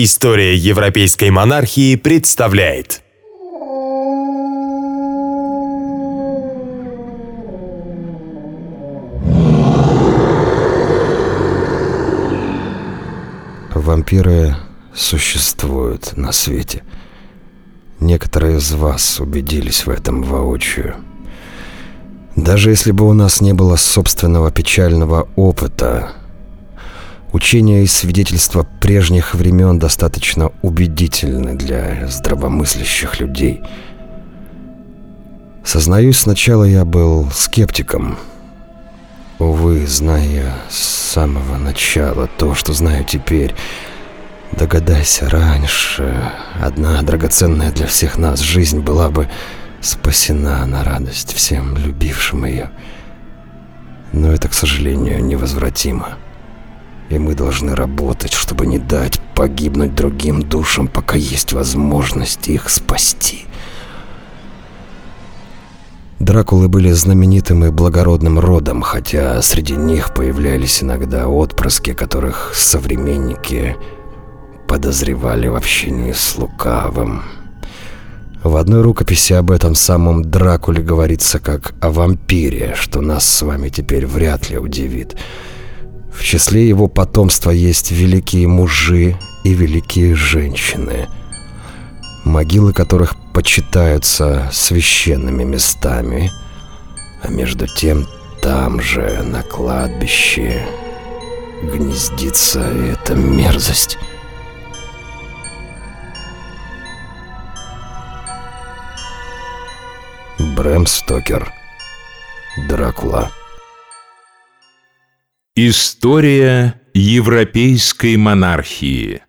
История европейской монархии представляет Вампиры существуют на свете. Некоторые из вас убедились в этом воочию. Даже если бы у нас не было собственного печального опыта, Учения и свидетельства прежних времен достаточно убедительны для здравомыслящих людей. Сознаюсь, сначала я был скептиком. Увы, зная с самого начала то, что знаю теперь, догадайся раньше, одна драгоценная для всех нас жизнь была бы спасена на радость всем любившим ее. Но это, к сожалению, невозвратимо. И мы должны работать, чтобы не дать погибнуть другим душам, пока есть возможность их спасти. Дракулы были знаменитым и благородным родом, хотя среди них появлялись иногда отпрыски, которых современники подозревали в общении с лукавым. В одной рукописи об этом самом Дракуле говорится как о вампире, что нас с вами теперь вряд ли удивит. В числе его потомства есть великие мужи и великие женщины, могилы которых почитаются священными местами, а между тем там же, на кладбище, гнездится эта мерзость. Брэм Стокер Дракула История европейской монархии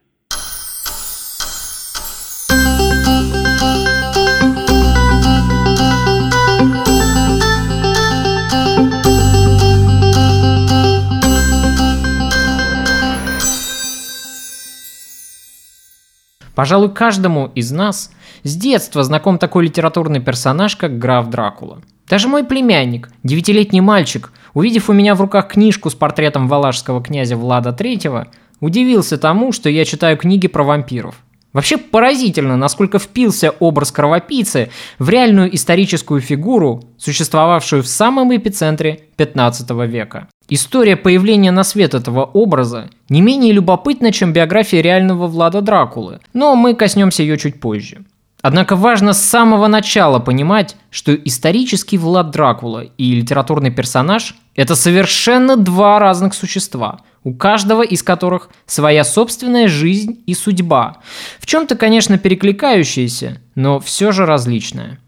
Пожалуй, каждому из нас с детства знаком такой литературный персонаж, как граф Дракула. Даже мой племянник, девятилетний мальчик, увидев у меня в руках книжку с портретом валашского князя Влада III, удивился тому, что я читаю книги про вампиров. Вообще поразительно, насколько впился образ кровопийцы в реальную историческую фигуру, существовавшую в самом эпицентре 15 века. История появления на свет этого образа не менее любопытна, чем биография реального Влада Дракулы, но мы коснемся ее чуть позже. Однако важно с самого начала понимать, что исторический Влад Дракула и литературный персонаж – это совершенно два разных существа, у каждого из которых своя собственная жизнь и судьба, в чем-то, конечно, перекликающиеся, но все же различная.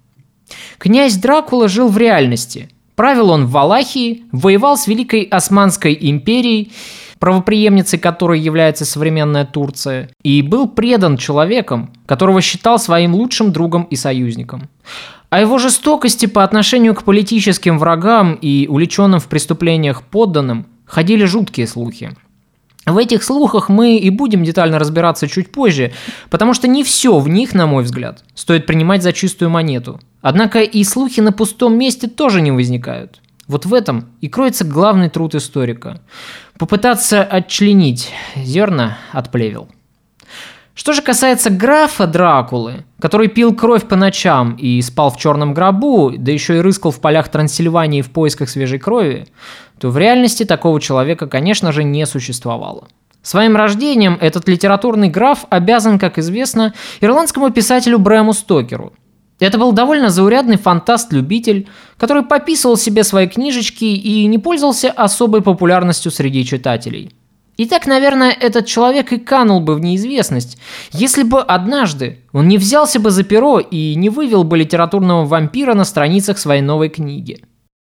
Князь Дракула жил в реальности. Правил он в Валахии, воевал с Великой Османской империей – правоприемницей которой является современная Турция, и был предан человеком, которого считал своим лучшим другом и союзником. О его жестокости по отношению к политическим врагам и увлеченным в преступлениях подданным ходили жуткие слухи. В этих слухах мы и будем детально разбираться чуть позже, потому что не все в них, на мой взгляд, стоит принимать за чистую монету. Однако и слухи на пустом месте тоже не возникают. Вот в этом и кроется главный труд историка. Попытаться отчленить зерна от плевел. Что же касается графа Дракулы, который пил кровь по ночам и спал в черном гробу, да еще и рыскал в полях Трансильвании в поисках свежей крови, то в реальности такого человека, конечно же, не существовало. Своим рождением этот литературный граф обязан, как известно, ирландскому писателю Брэму Стокеру, это был довольно заурядный фантаст-любитель, который пописывал себе свои книжечки и не пользовался особой популярностью среди читателей. И так, наверное, этот человек и канул бы в неизвестность, если бы однажды он не взялся бы за перо и не вывел бы литературного вампира на страницах своей новой книги.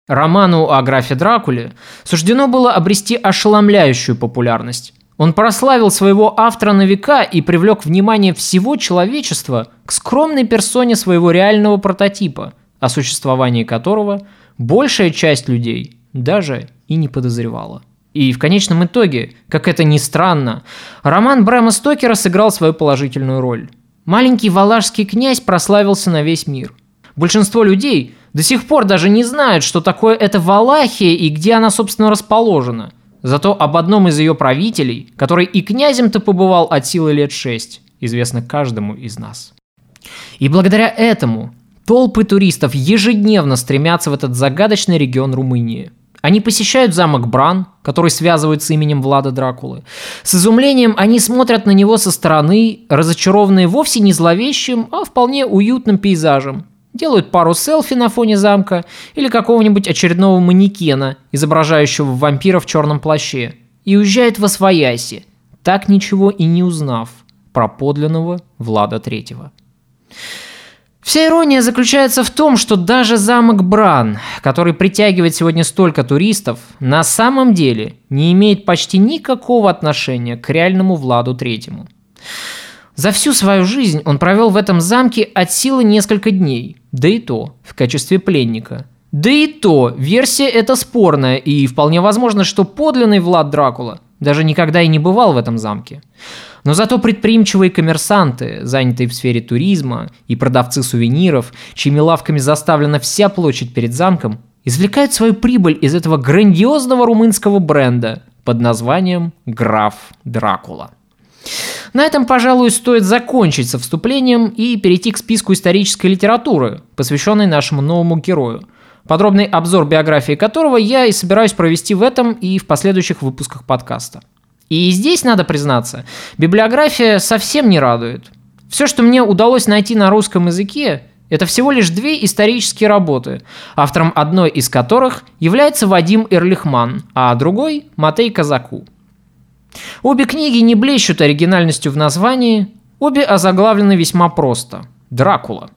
Роману о графе Дракуле суждено было обрести ошеломляющую популярность. Он прославил своего автора на века и привлек внимание всего человечества к скромной персоне своего реального прототипа, о существовании которого большая часть людей даже и не подозревала. И в конечном итоге, как это ни странно, роман Брэма Стокера сыграл свою положительную роль. Маленький валашский князь прославился на весь мир. Большинство людей до сих пор даже не знают, что такое это Валахия и где она, собственно, расположена – Зато об одном из ее правителей, который и князем-то побывал от силы лет шесть, известно каждому из нас. И благодаря этому толпы туристов ежедневно стремятся в этот загадочный регион Румынии. Они посещают замок Бран, который связывают с именем Влада Дракулы. С изумлением они смотрят на него со стороны, разочарованные вовсе не зловещим, а вполне уютным пейзажем. Делают пару селфи на фоне замка или какого-нибудь очередного манекена, изображающего вампира в черном плаще, и уезжают во свояси, так ничего и не узнав про подлинного Влада Третьего. Вся ирония заключается в том, что даже замок Бран, который притягивает сегодня столько туристов, на самом деле не имеет почти никакого отношения к реальному Владу Третьему. За всю свою жизнь он провел в этом замке от силы несколько дней, да и то в качестве пленника. Да и то, версия эта спорная, и вполне возможно, что подлинный Влад Дракула даже никогда и не бывал в этом замке. Но зато предприимчивые коммерсанты, занятые в сфере туризма, и продавцы сувениров, чьими лавками заставлена вся площадь перед замком, извлекают свою прибыль из этого грандиозного румынского бренда под названием «Граф Дракула». На этом, пожалуй, стоит закончить со вступлением и перейти к списку исторической литературы, посвященной нашему новому герою, подробный обзор биографии которого я и собираюсь провести в этом и в последующих выпусках подкаста. И здесь, надо признаться, библиография совсем не радует. Все, что мне удалось найти на русском языке, это всего лишь две исторические работы, автором одной из которых является Вадим Эрлихман, а другой – Матей Казаку. Обе книги не блещут оригинальностью в названии, обе озаглавлены весьма просто – «Дракула».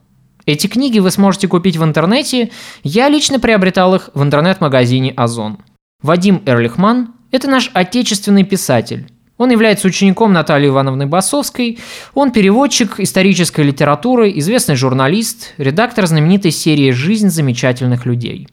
Эти книги вы сможете купить в интернете, я лично приобретал их в интернет-магазине «Озон». Вадим Эрлихман это наш отечественный писатель. Он является учеником Натальи Ивановны Басовской. Он переводчик исторической литературы, известный журналист, редактор знаменитой серии «Жизнь замечательных людей».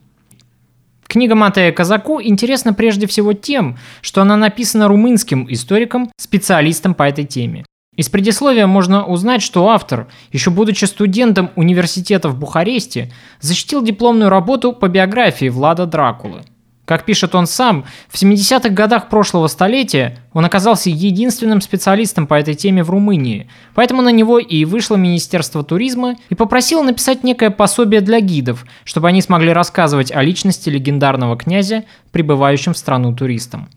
Книга Матея Казаку интересна прежде всего тем, что она написана румынским историком, специалистом по этой теме. Из предисловия можно узнать, что автор, еще будучи студентом университета в Бухаресте, защитил дипломную работу по биографии Влада Дракулы – как пишет он сам, в 70-х годах прошлого столетия он оказался единственным специалистом по этой теме в Румынии, поэтому на него и вышло Министерство туризма и попросило написать некое пособие для гидов, чтобы они смогли рассказывать о личности легендарного князя, прибывающим в страну туристам.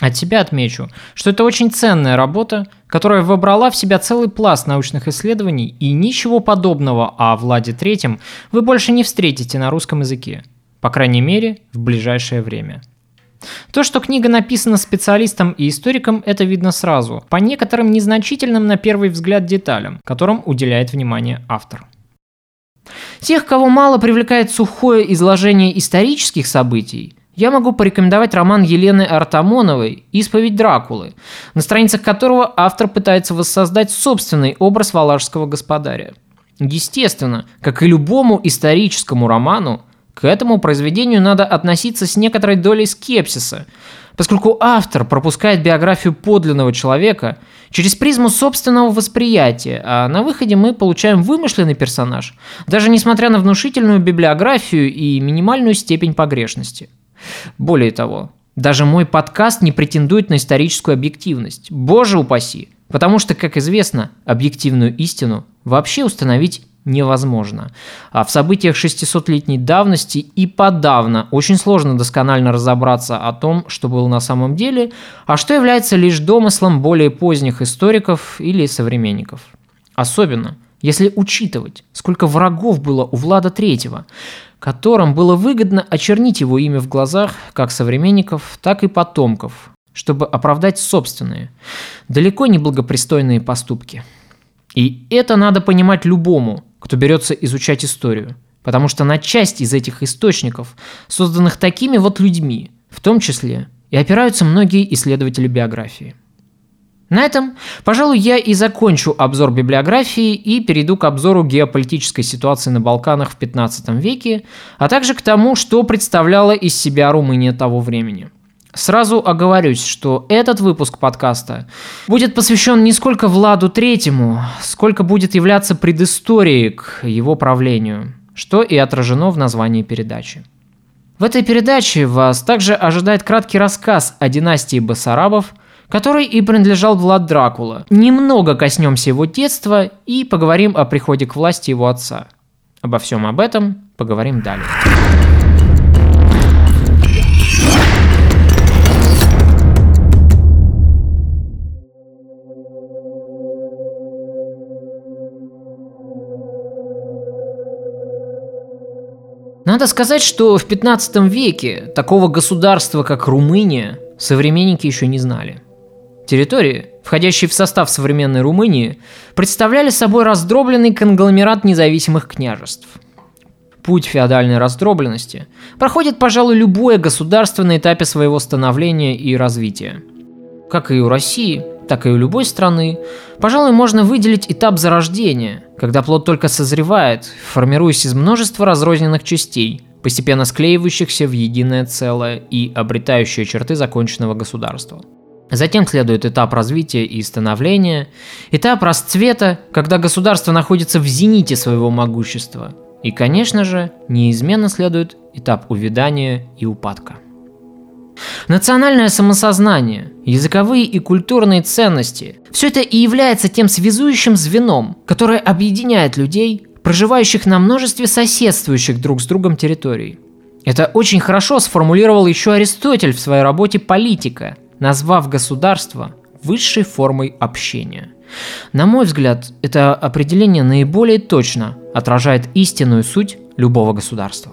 От себя отмечу, что это очень ценная работа, которая вобрала в себя целый пласт научных исследований, и ничего подобного о Владе Третьем вы больше не встретите на русском языке. По крайней мере, в ближайшее время. То, что книга написана специалистом и историком, это видно сразу, по некоторым незначительным на первый взгляд деталям, которым уделяет внимание автор. Тех, кого мало привлекает сухое изложение исторических событий, я могу порекомендовать роман Елены Артамоновой «Исповедь Дракулы», на страницах которого автор пытается воссоздать собственный образ валашского господаря. Естественно, как и любому историческому роману, к этому произведению надо относиться с некоторой долей скепсиса, поскольку автор пропускает биографию подлинного человека через призму собственного восприятия, а на выходе мы получаем вымышленный персонаж, даже несмотря на внушительную библиографию и минимальную степень погрешности. Более того, даже мой подкаст не претендует на историческую объективность. Боже упаси! Потому что, как известно, объективную истину вообще установить невозможно. А в событиях 600-летней давности и подавно очень сложно досконально разобраться о том, что было на самом деле, а что является лишь домыслом более поздних историков или современников. Особенно, если учитывать, сколько врагов было у Влада Третьего, которым было выгодно очернить его имя в глазах как современников, так и потомков, чтобы оправдать собственные, далеко не благопристойные поступки. И это надо понимать любому, кто берется изучать историю. Потому что на часть из этих источников, созданных такими вот людьми, в том числе и опираются многие исследователи биографии. На этом, пожалуй, я и закончу обзор библиографии и перейду к обзору геополитической ситуации на Балканах в 15 веке, а также к тому, что представляла из себя Румыния того времени – Сразу оговорюсь, что этот выпуск подкаста будет посвящен не сколько Владу Третьему, сколько будет являться предысторией к его правлению, что и отражено в названии передачи. В этой передаче вас также ожидает краткий рассказ о династии Басарабов, которой и принадлежал Влад Дракула. Немного коснемся его детства и поговорим о приходе к власти его отца. Обо всем об этом поговорим далее. Надо сказать, что в 15 веке такого государства, как Румыния, современники еще не знали. Территории, входящие в состав современной Румынии, представляли собой раздробленный конгломерат независимых княжеств. Путь феодальной раздробленности проходит, пожалуй, любое государство на этапе своего становления и развития. Как и у России, так и у любой страны, пожалуй, можно выделить этап зарождения, когда плод только созревает, формируясь из множества разрозненных частей, постепенно склеивающихся в единое целое и обретающие черты законченного государства. Затем следует этап развития и становления, этап расцвета, когда государство находится в зените своего могущества. И, конечно же, неизменно следует этап увядания и упадка. Национальное самосознание, языковые и культурные ценности – все это и является тем связующим звеном, которое объединяет людей, проживающих на множестве соседствующих друг с другом территорий. Это очень хорошо сформулировал еще Аристотель в своей работе «Политика», назвав государство высшей формой общения. На мой взгляд, это определение наиболее точно отражает истинную суть любого государства.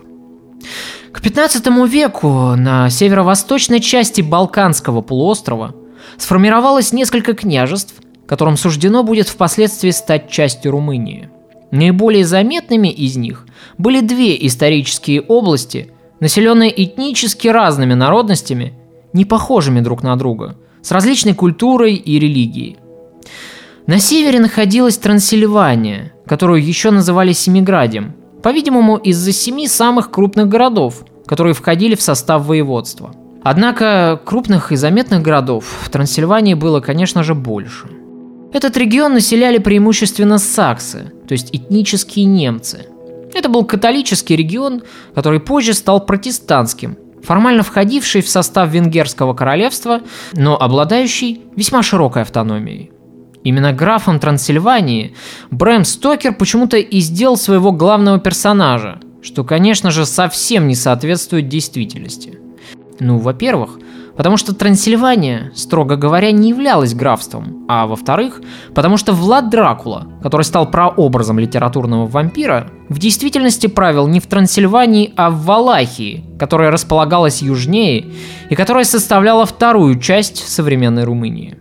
К 15 веку на северо-восточной части Балканского полуострова сформировалось несколько княжеств, которым суждено будет впоследствии стать частью Румынии. Наиболее заметными из них были две исторические области, населенные этнически разными народностями, не похожими друг на друга, с различной культурой и религией. На севере находилась Трансильвания, которую еще называли Семиградием – по-видимому, из-за семи самых крупных городов, которые входили в состав воеводства. Однако крупных и заметных городов в Трансильвании было, конечно же, больше. Этот регион населяли преимущественно саксы, то есть этнические немцы. Это был католический регион, который позже стал протестантским, формально входивший в состав Венгерского королевства, но обладающий весьма широкой автономией. Именно графом Трансильвании Брэм Стокер почему-то и сделал своего главного персонажа, что, конечно же, совсем не соответствует действительности. Ну, во-первых, потому что Трансильвания, строго говоря, не являлась графством, а во-вторых, потому что Влад Дракула, который стал прообразом литературного вампира, в действительности правил не в Трансильвании, а в Валахии, которая располагалась южнее и которая составляла вторую часть современной Румынии.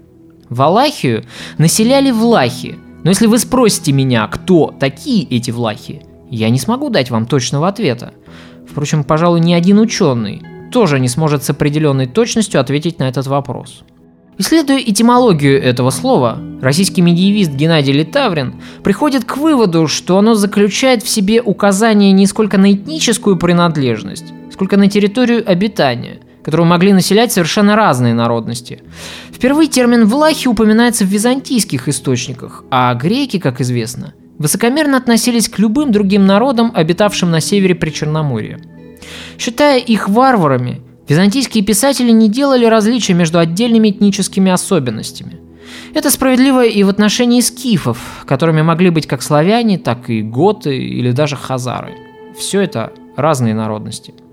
Валахию населяли влахи, но если вы спросите меня, кто такие эти влахи, я не смогу дать вам точного ответа. Впрочем, пожалуй, ни один ученый тоже не сможет с определенной точностью ответить на этот вопрос. Исследуя этимологию этого слова, российский медиевист Геннадий Литаврин приходит к выводу, что оно заключает в себе указание не сколько на этническую принадлежность, сколько на территорию обитания, которую могли населять совершенно разные народности. Впервые термин «влахи» упоминается в византийских источниках, а греки, как известно, высокомерно относились к любым другим народам, обитавшим на севере Причерноморья. Считая их варварами, византийские писатели не делали различия между отдельными этническими особенностями. Это справедливо и в отношении скифов, которыми могли быть как славяне, так и готы или даже хазары. Все это разные народности –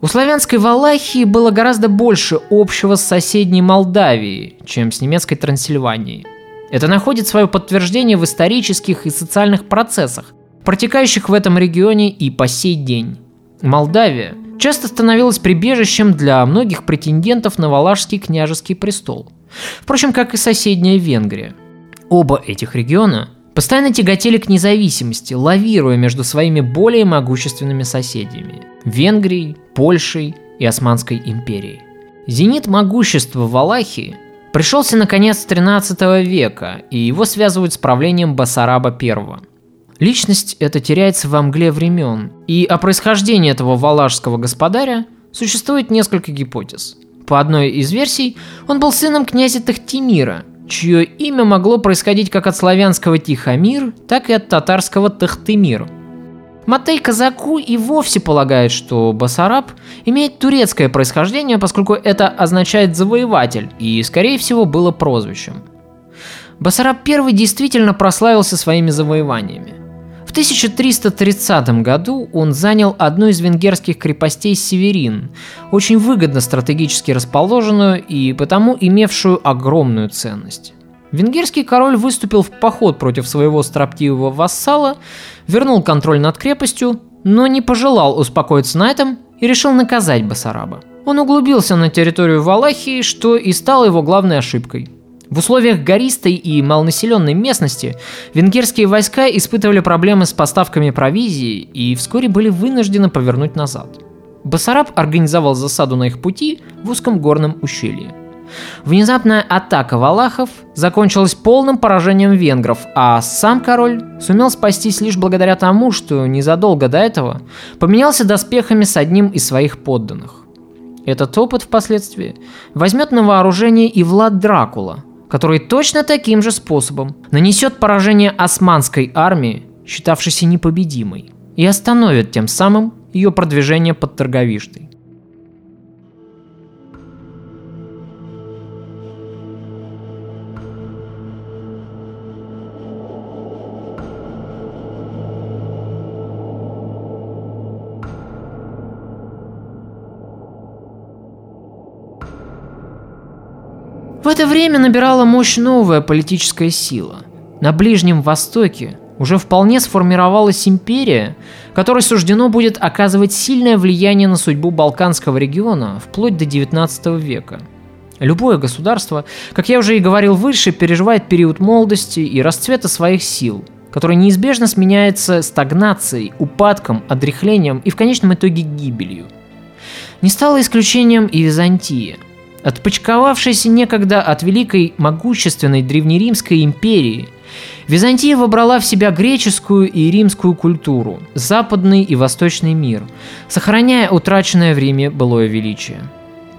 у славянской Валахии было гораздо больше общего с соседней Молдавией, чем с немецкой Трансильванией. Это находит свое подтверждение в исторических и социальных процессах, протекающих в этом регионе и по сей день. Молдавия часто становилась прибежищем для многих претендентов на Валашский княжеский престол. Впрочем, как и соседняя Венгрия. Оба этих региона постоянно тяготели к независимости, лавируя между своими более могущественными соседями – Венгрией, Польшей и Османской империей. Зенит могущества Валахии пришелся на конец 13 века, и его связывают с правлением Басараба I. Личность эта теряется во мгле времен, и о происхождении этого валашского господаря существует несколько гипотез. По одной из версий, он был сыном князя Тахтимира, чье имя могло происходить как от славянского Тихомир, так и от татарского Тахтемир. Матей Казаку и вовсе полагает, что Басараб имеет турецкое происхождение, поскольку это означает «завоеватель» и, скорее всего, было прозвищем. Басараб I действительно прославился своими завоеваниями. В 1330 году он занял одну из венгерских крепостей Северин, очень выгодно стратегически расположенную и потому имевшую огромную ценность. Венгерский король выступил в поход против своего строптивого вассала, вернул контроль над крепостью, но не пожелал успокоиться на этом и решил наказать Басараба. Он углубился на территорию Валахии, что и стало его главной ошибкой. В условиях гористой и малонаселенной местности венгерские войска испытывали проблемы с поставками провизии и вскоре были вынуждены повернуть назад. Басараб организовал засаду на их пути в узком горном ущелье. Внезапная атака валахов закончилась полным поражением венгров, а сам король сумел спастись лишь благодаря тому, что незадолго до этого поменялся доспехами с одним из своих подданных. Этот опыт впоследствии возьмет на вооружение и Влад Дракула, который точно таким же способом нанесет поражение османской армии, считавшейся непобедимой, и остановит тем самым ее продвижение под Торговиштой. В это время набирала мощь новая политическая сила. На Ближнем Востоке уже вполне сформировалась империя, которой суждено будет оказывать сильное влияние на судьбу Балканского региона вплоть до 19 века. Любое государство, как я уже и говорил выше, переживает период молодости и расцвета своих сил, который неизбежно сменяется стагнацией, упадком, отрехлением и в конечном итоге гибелью. Не стало исключением и Византия – Отпочковавшаяся некогда от великой могущественной древнеримской империи, Византия вобрала в себя греческую и римскую культуру, западный и восточный мир, сохраняя утраченное в Риме былое величие.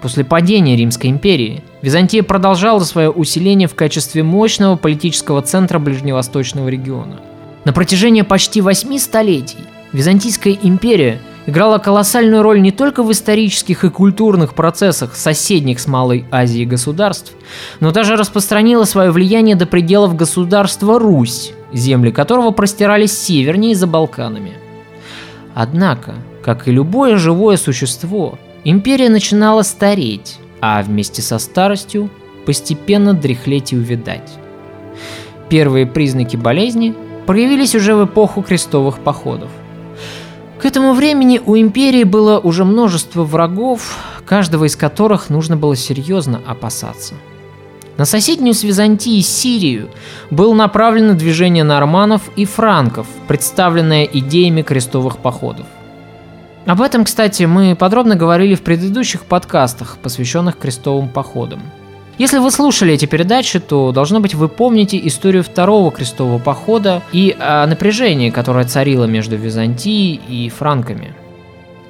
После падения Римской империи Византия продолжала свое усиление в качестве мощного политического центра ближневосточного региона. На протяжении почти восьми столетий Византийская империя играла колоссальную роль не только в исторических и культурных процессах соседних с Малой Азией государств, но даже распространила свое влияние до пределов государства Русь, земли которого простирались севернее за Балканами. Однако, как и любое живое существо, империя начинала стареть, а вместе со старостью постепенно дряхлеть и увядать. Первые признаки болезни проявились уже в эпоху крестовых походов – к этому времени у империи было уже множество врагов, каждого из которых нужно было серьезно опасаться. На соседнюю с Византией Сирию было направлено движение норманов и франков, представленное идеями крестовых походов. Об этом, кстати, мы подробно говорили в предыдущих подкастах, посвященных крестовым походам – если вы слушали эти передачи, то, должно быть, вы помните историю второго крестового похода и о напряжении, которое царило между Византией и франками.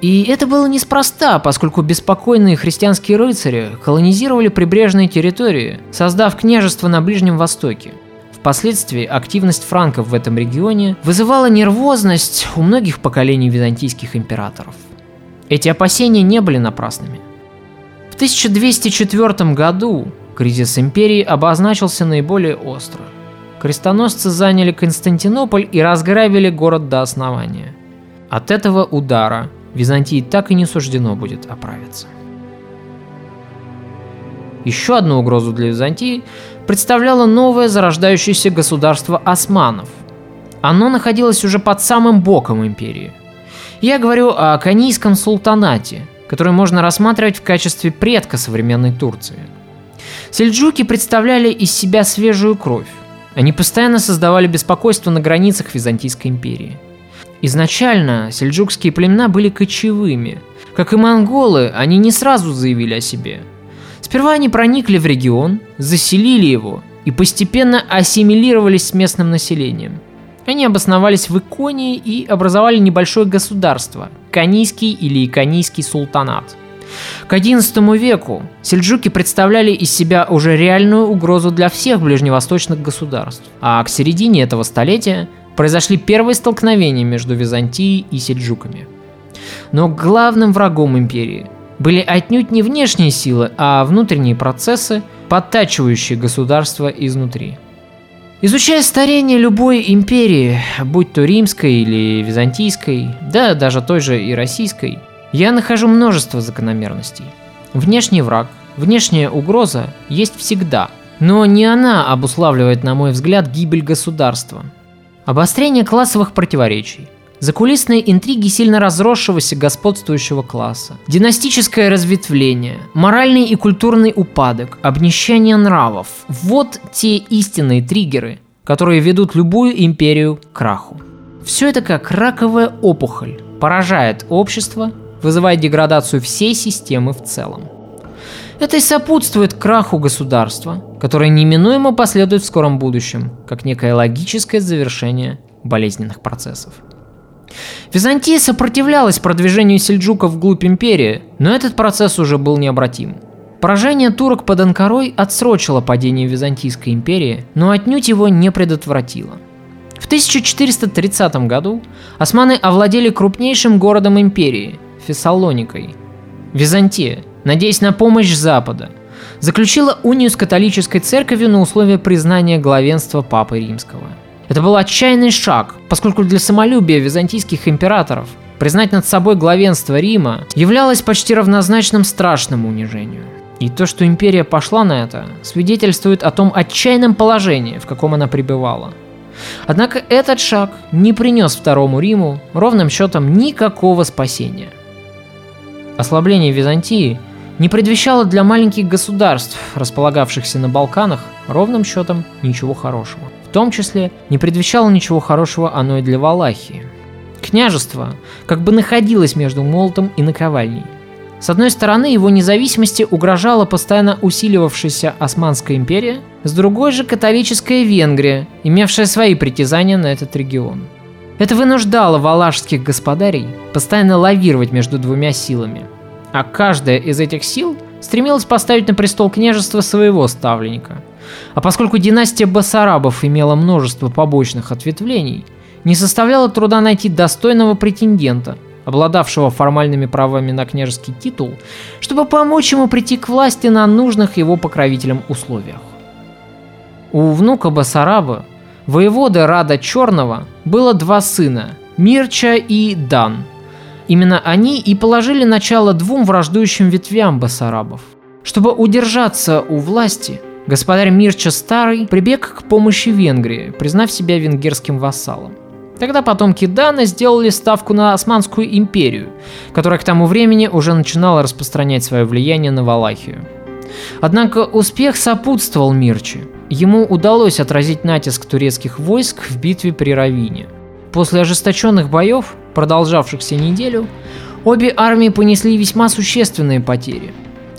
И это было неспроста, поскольку беспокойные христианские рыцари колонизировали прибрежные территории, создав княжество на Ближнем Востоке. Впоследствии активность франков в этом регионе вызывала нервозность у многих поколений византийских императоров. Эти опасения не были напрасными. В 1204 году Кризис империи обозначился наиболее остро. Крестоносцы заняли Константинополь и разграбили город до основания. От этого удара Византии так и не суждено будет оправиться. Еще одну угрозу для Византии представляло новое зарождающееся государство османов. Оно находилось уже под самым боком империи. Я говорю о Канийском султанате, который можно рассматривать в качестве предка современной Турции – Сельджуки представляли из себя свежую кровь. Они постоянно создавали беспокойство на границах Византийской империи. Изначально сельджукские племена были кочевыми. Как и монголы, они не сразу заявили о себе. Сперва они проникли в регион, заселили его и постепенно ассимилировались с местным населением. Они обосновались в Иконии и образовали небольшое государство – Канийский или Иконийский султанат – к XI веку сельджуки представляли из себя уже реальную угрозу для всех ближневосточных государств, а к середине этого столетия произошли первые столкновения между Византией и сельджуками. Но главным врагом империи были отнюдь не внешние силы, а внутренние процессы, подтачивающие государство изнутри. Изучая старение любой империи, будь то римской или византийской, да даже той же и российской, я нахожу множество закономерностей. Внешний враг, внешняя угроза есть всегда, но не она обуславливает, на мой взгляд, гибель государства. Обострение классовых противоречий, закулисные интриги сильно разросшегося господствующего класса, династическое разветвление, моральный и культурный упадок, обнищание нравов – вот те истинные триггеры, которые ведут любую империю к краху. Все это как раковая опухоль поражает общество вызывая деградацию всей системы в целом. Это и сопутствует краху государства, которое неминуемо последует в скором будущем, как некое логическое завершение болезненных процессов. Византия сопротивлялась продвижению сельджуков вглубь империи, но этот процесс уже был необратим. Поражение турок под Анкарой отсрочило падение Византийской империи, но отнюдь его не предотвратило. В 1430 году османы овладели крупнейшим городом империи Фессалоникой. Византия, надеясь на помощь Запада, заключила унию с католической церковью на условие признания главенства Папы Римского. Это был отчаянный шаг, поскольку для самолюбия византийских императоров признать над собой главенство Рима являлось почти равнозначным страшному унижению. И то, что империя пошла на это, свидетельствует о том отчаянном положении, в каком она пребывала. Однако этот шаг не принес Второму Риму ровным счетом никакого спасения – Ослабление Византии не предвещало для маленьких государств, располагавшихся на Балканах, ровным счетом ничего хорошего. В том числе не предвещало ничего хорошего оно и для Валахии. Княжество как бы находилось между молотом и наковальней. С одной стороны, его независимости угрожала постоянно усиливавшаяся Османская империя, с другой же католическая Венгрия, имевшая свои притязания на этот регион – это вынуждало валашских господарей постоянно лавировать между двумя силами. А каждая из этих сил стремилась поставить на престол княжества своего ставленника. А поскольку династия Басарабов имела множество побочных ответвлений, не составляло труда найти достойного претендента, обладавшего формальными правами на княжеский титул, чтобы помочь ему прийти к власти на нужных его покровителям условиях. У внука Басараба воевода Рада Черного было два сына – Мирча и Дан. Именно они и положили начало двум враждующим ветвям басарабов. Чтобы удержаться у власти, господарь Мирча Старый прибег к помощи Венгрии, признав себя венгерским вассалом. Тогда потомки Дана сделали ставку на Османскую империю, которая к тому времени уже начинала распространять свое влияние на Валахию. Однако успех сопутствовал Мирче – Ему удалось отразить натиск турецких войск в битве при Равине. После ожесточенных боев, продолжавшихся неделю, обе армии понесли весьма существенные потери.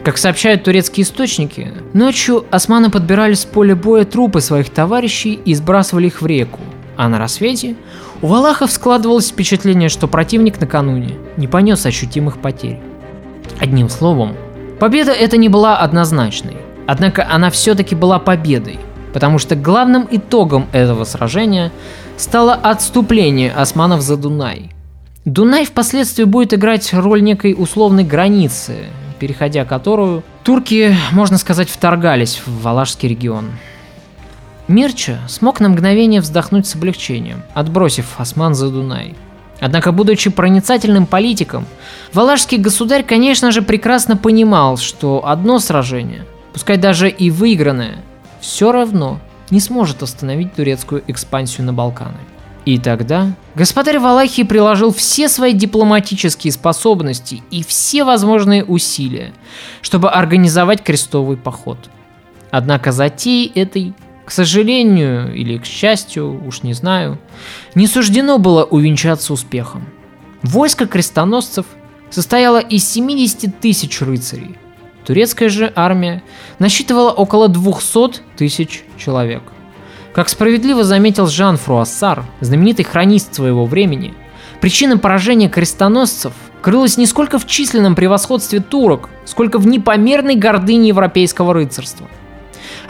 Как сообщают турецкие источники, ночью османы подбирали с поля боя трупы своих товарищей и сбрасывали их в реку, а на рассвете у валахов складывалось впечатление, что противник накануне не понес ощутимых потерь. Одним словом, победа эта не была однозначной. Однако она все-таки была победой, потому что главным итогом этого сражения стало отступление османов за Дунай. Дунай впоследствии будет играть роль некой условной границы, переходя которую турки, можно сказать, вторгались в Валашский регион. Мирча смог на мгновение вздохнуть с облегчением, отбросив осман за Дунай. Однако, будучи проницательным политиком, Валашский государь, конечно же, прекрасно понимал, что одно сражение пускай даже и выигранная, все равно не сможет остановить турецкую экспансию на Балканы. И тогда господарь Валахии приложил все свои дипломатические способности и все возможные усилия, чтобы организовать крестовый поход. Однако затеи этой, к сожалению или к счастью, уж не знаю, не суждено было увенчаться успехом. Войско крестоносцев состояло из 70 тысяч рыцарей, Турецкая же армия насчитывала около 200 тысяч человек. Как справедливо заметил Жан Фруассар, знаменитый хронист своего времени, причина поражения крестоносцев крылась не сколько в численном превосходстве турок, сколько в непомерной гордыне европейского рыцарства.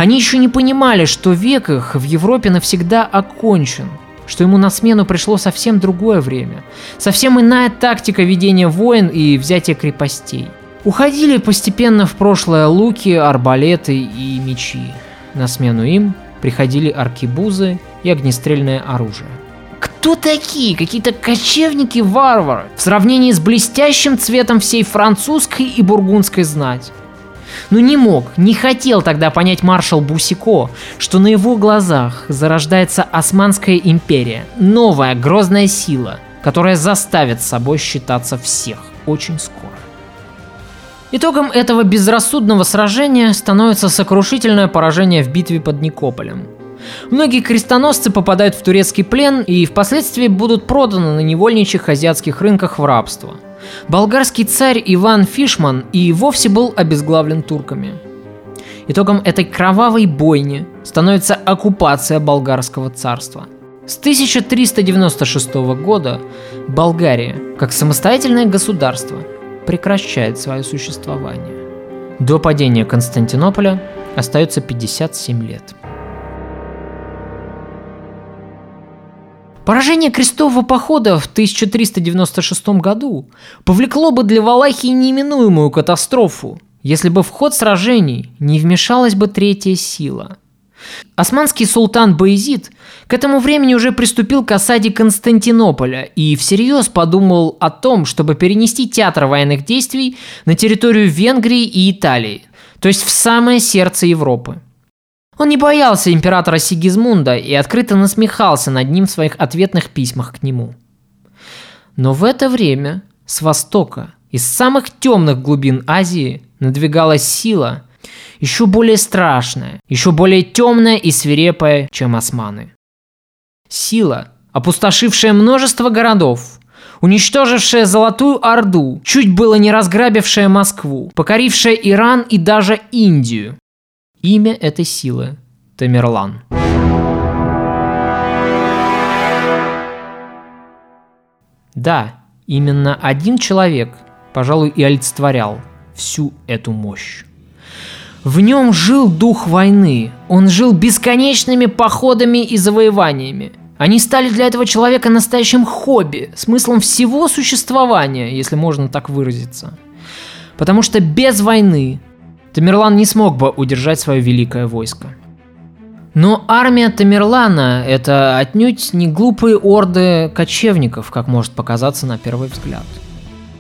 Они еще не понимали, что век их в Европе навсегда окончен, что ему на смену пришло совсем другое время, совсем иная тактика ведения войн и взятия крепостей. Уходили постепенно в прошлое луки, арбалеты и мечи. На смену им приходили аркибузы и огнестрельное оружие. Кто такие? Какие-то кочевники-варвары в сравнении с блестящим цветом всей французской и бургундской знать. Но не мог, не хотел тогда понять маршал Бусико, что на его глазах зарождается Османская империя, новая грозная сила, которая заставит собой считаться всех очень скоро. Итогом этого безрассудного сражения становится сокрушительное поражение в битве под Никополем. Многие крестоносцы попадают в турецкий плен и впоследствии будут проданы на невольничьих азиатских рынках в рабство – болгарский царь Иван Фишман и вовсе был обезглавлен турками. Итогом этой кровавой бойни становится оккупация болгарского царства. С 1396 года Болгария, как самостоятельное государство, прекращает свое существование. До падения Константинополя остается 57 лет. Поражение крестового похода в 1396 году повлекло бы для Валахии неименуемую катастрофу, если бы в ход сражений не вмешалась бы третья сила. Османский султан Баизид к этому времени уже приступил к осаде Константинополя и всерьез подумал о том, чтобы перенести театр военных действий на территорию Венгрии и Италии, то есть в самое сердце Европы. Он не боялся императора Сигизмунда и открыто насмехался над ним в своих ответных письмах к нему. Но в это время с востока, из самых темных глубин Азии, надвигалась сила, еще более страшная, еще более темная и свирепая, чем османы. Сила, опустошившая множество городов, уничтожившая Золотую Орду, чуть было не разграбившая Москву, покорившая Иран и даже Индию, Имя этой силы – Тамерлан. Да, именно один человек, пожалуй, и олицетворял всю эту мощь. В нем жил дух войны, он жил бесконечными походами и завоеваниями. Они стали для этого человека настоящим хобби, смыслом всего существования, если можно так выразиться. Потому что без войны Тамерлан не смог бы удержать свое великое войско. Но армия Тамерлана – это отнюдь не глупые орды кочевников, как может показаться на первый взгляд.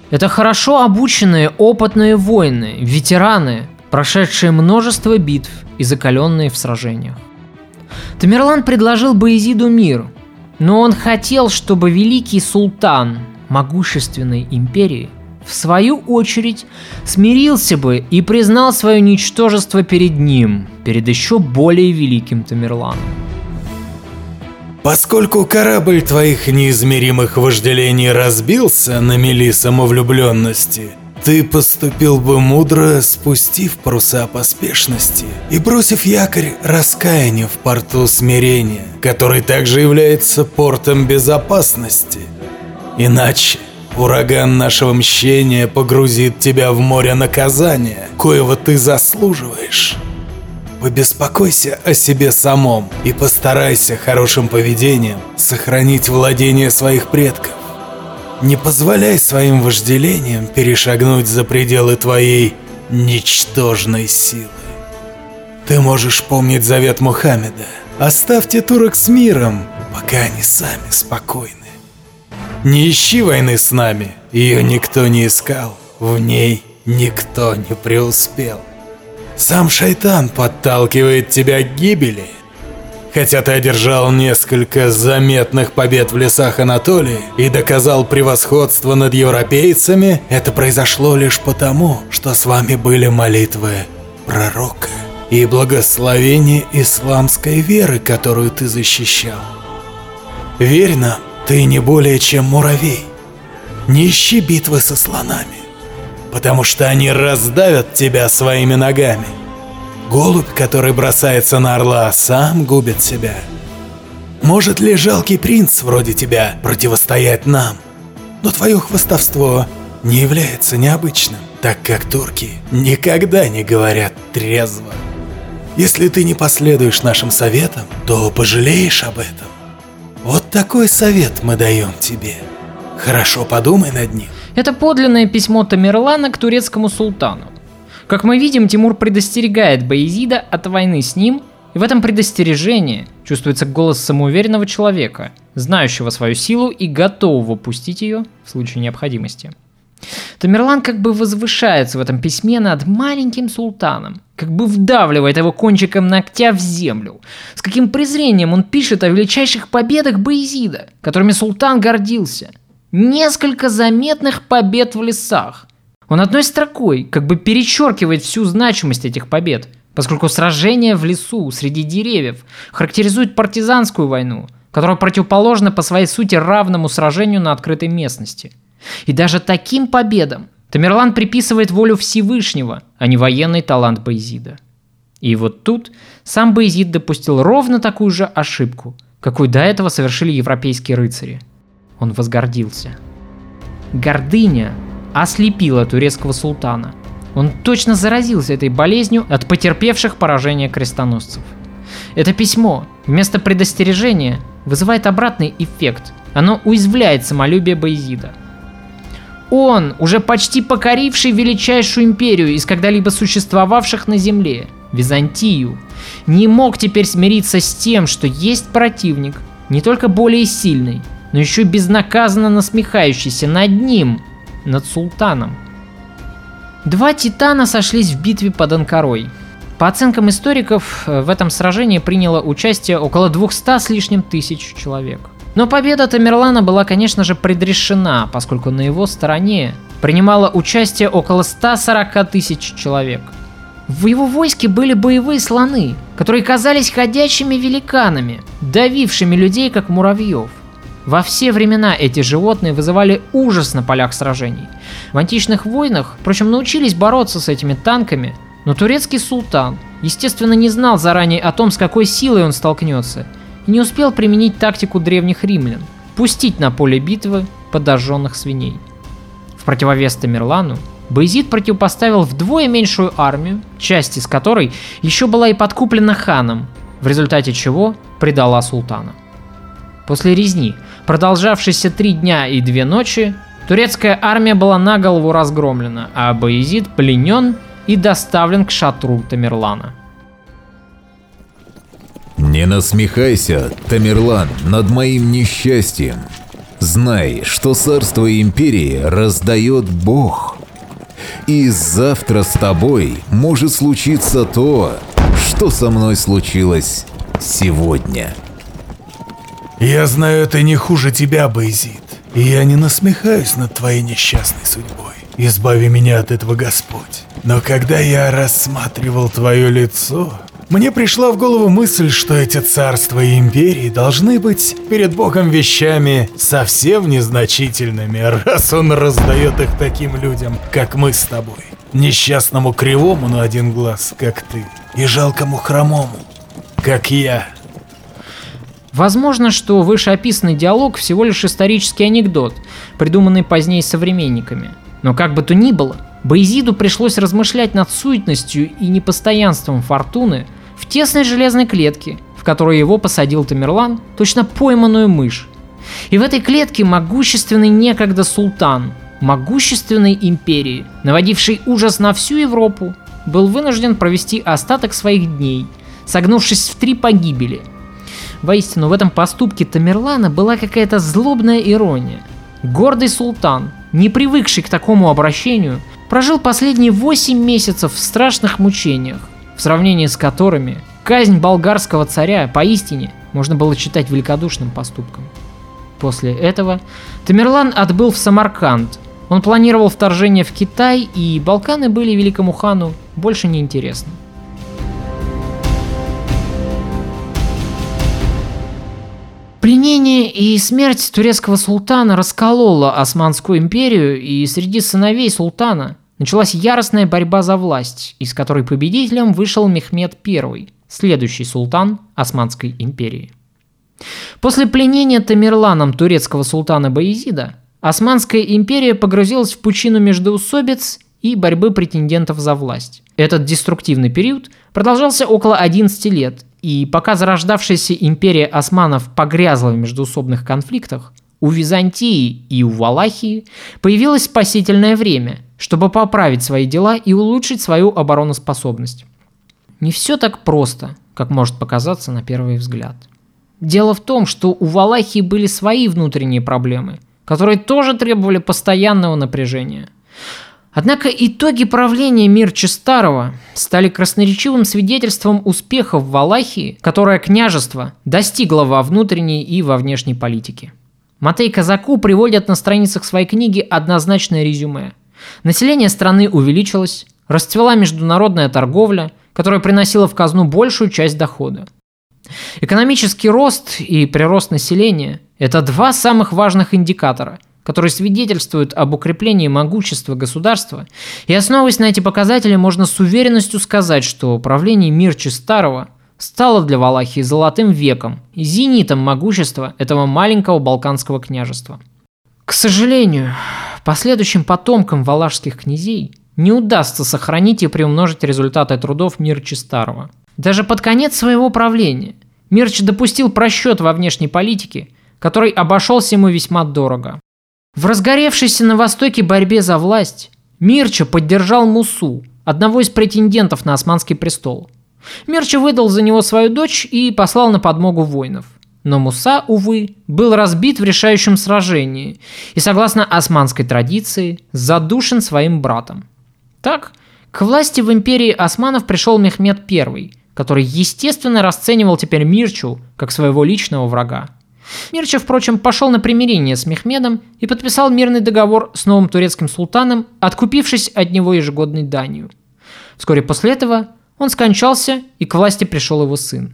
Это хорошо обученные, опытные воины, ветераны, прошедшие множество битв и закаленные в сражениях. Тамерлан предложил Боязиду мир, но он хотел, чтобы великий султан могущественной империи – в свою очередь, смирился бы и признал свое ничтожество перед ним, перед еще более великим Тамерланом. Поскольку корабль твоих неизмеримых вожделений разбился на мели самовлюбленности, ты поступил бы мудро, спустив паруса поспешности и бросив якорь раскаяния в порту смирения, который также является портом безопасности. Иначе Ураган нашего мщения погрузит тебя в море наказания, коего ты заслуживаешь. Побеспокойся о себе самом и постарайся хорошим поведением сохранить владение своих предков. Не позволяй своим вожделениям перешагнуть за пределы твоей ничтожной силы. Ты можешь помнить завет Мухаммеда. Оставьте турок с миром, пока они сами спокойны. Не ищи войны с нами, ее никто не искал, в ней никто не преуспел. Сам шайтан подталкивает тебя к гибели. Хотя ты одержал несколько заметных побед в лесах Анатолии и доказал превосходство над европейцами, это произошло лишь потому, что с вами были молитвы пророка и благословение исламской веры, которую ты защищал. Верь нам, ты не более чем муравей. Не ищи битвы со слонами, потому что они раздавят тебя своими ногами. Голубь, который бросается на орла, сам губит себя. Может ли жалкий принц вроде тебя противостоять нам? Но твое хвостовство не является необычным, так как турки никогда не говорят трезво. Если ты не последуешь нашим советам, то пожалеешь об этом. Вот такой совет мы даем тебе. Хорошо подумай над ним. Это подлинное письмо Тамерлана к турецкому султану. Как мы видим, Тимур предостерегает Баезида от войны с ним, и в этом предостережении чувствуется голос самоуверенного человека, знающего свою силу и готового пустить ее в случае необходимости. Тамерлан как бы возвышается в этом письме над маленьким султаном, как бы вдавливает его кончиком ногтя в землю. С каким презрением он пишет о величайших победах Баезида, которыми султан гордился. Несколько заметных побед в лесах. Он одной строкой как бы перечеркивает всю значимость этих побед, поскольку сражение в лесу среди деревьев характеризует партизанскую войну, которая противоположна по своей сути равному сражению на открытой местности – и даже таким победам Тамерлан приписывает волю Всевышнего, а не военный талант Байзида. И вот тут сам Байзид допустил ровно такую же ошибку, какую до этого совершили европейские рыцари. Он возгордился. Гордыня ослепила турецкого султана. Он точно заразился этой болезнью от потерпевших поражение крестоносцев. Это письмо вместо предостережения вызывает обратный эффект. Оно уязвляет самолюбие Байзида – он, уже почти покоривший величайшую империю из когда-либо существовавших на Земле, Византию, не мог теперь смириться с тем, что есть противник, не только более сильный, но еще безнаказанно насмехающийся над ним, над султаном. Два титана сошлись в битве под Анкарой. По оценкам историков, в этом сражении приняло участие около 200 с лишним тысяч человек. Но победа Тамерлана была, конечно же, предрешена, поскольку на его стороне принимало участие около 140 тысяч человек. В его войске были боевые слоны, которые казались ходячими великанами, давившими людей как муравьев. Во все времена эти животные вызывали ужас на полях сражений. В античных войнах, впрочем, научились бороться с этими танками, но турецкий султан, естественно, не знал заранее о том, с какой силой он столкнется – и не успел применить тактику древних римлян – пустить на поле битвы подожженных свиней. В противовес Тамерлану Байзид противопоставил вдвое меньшую армию, часть из которой еще была и подкуплена ханом, в результате чего предала султана. После резни, продолжавшейся три дня и две ночи, турецкая армия была на голову разгромлена, а Баязид пленен и доставлен к шатру Тамерлана – не насмехайся, Тамерлан, над моим несчастьем. Знай, что царство империи раздает Бог. И завтра с тобой может случиться то, что со мной случилось сегодня. Я знаю это не хуже тебя, Байзит. И я не насмехаюсь над твоей несчастной судьбой. Избави меня от этого Господь. Но когда я рассматривал твое лицо, мне пришла в голову мысль, что эти царства и империи должны быть перед Богом вещами совсем незначительными, раз он раздает их таким людям, как мы с тобой. Несчастному кривому на один глаз, как ты, и жалкому хромому, как я. Возможно, что вышеописанный диалог всего лишь исторический анекдот, придуманный позднее современниками. Но как бы то ни было, Боязиду пришлось размышлять над суетностью и непостоянством фортуны – тесной железной клетке, в которой его посадил Тамерлан, точно пойманную мышь. И в этой клетке могущественный некогда султан, могущественной империи, наводивший ужас на всю Европу, был вынужден провести остаток своих дней, согнувшись в три погибели. Воистину, в этом поступке Тамерлана была какая-то злобная ирония. Гордый султан, не привыкший к такому обращению, прожил последние восемь месяцев в страшных мучениях, в сравнении с которыми казнь болгарского царя поистине можно было считать великодушным поступком. После этого Тамерлан отбыл в Самарканд. Он планировал вторжение в Китай, и Балканы были великому хану больше не интересны. Пленение и смерть турецкого султана расколола Османскую империю, и среди сыновей султана Началась яростная борьба за власть, из которой победителем вышел Мехмед I, следующий султан Османской империи. После пленения Тамерланом турецкого султана Баезида, Османская империя погрузилась в пучину междоусобиц и борьбы претендентов за власть. Этот деструктивный период продолжался около 11 лет И пока зарождавшаяся империя османов погрязла в междуусобных конфликтах, у Византии и у Валахии появилось спасительное время, чтобы поправить свои дела и улучшить свою обороноспособность. Не все так просто, как может показаться на первый взгляд. Дело в том, что у Валахии были свои внутренние проблемы, которые тоже требовали постоянного напряжения. Однако итоги правления Мирча Старого стали красноречивым свидетельством успехов Валахии, которое княжество достигло во внутренней и во внешней политике. Матей Казаку приводят на страницах своей книги однозначное резюме. Население страны увеличилось, расцвела международная торговля, которая приносила в казну большую часть дохода. Экономический рост и прирост населения – это два самых важных индикатора, которые свидетельствуют об укреплении могущества государства, и основываясь на эти показатели, можно с уверенностью сказать, что правление Мирчи Старого – стало для Валахии золотым веком зенитом могущества этого маленького балканского княжества. К сожалению, последующим потомкам валашских князей не удастся сохранить и приумножить результаты трудов Мирчи Старого. Даже под конец своего правления Мирч допустил просчет во внешней политике, который обошелся ему весьма дорого. В разгоревшейся на Востоке борьбе за власть Мирча поддержал Мусу, одного из претендентов на османский престол – Мерча выдал за него свою дочь и послал на подмогу воинов. Но Муса, увы, был разбит в решающем сражении и, согласно османской традиции, задушен своим братом. Так, к власти в империи османов пришел Мехмед I, который, естественно, расценивал теперь Мирчу как своего личного врага. Мирча, впрочем, пошел на примирение с Мехмедом и подписал мирный договор с новым турецким султаном, откупившись от него ежегодной данью. Вскоре после этого он скончался, и к власти пришел его сын.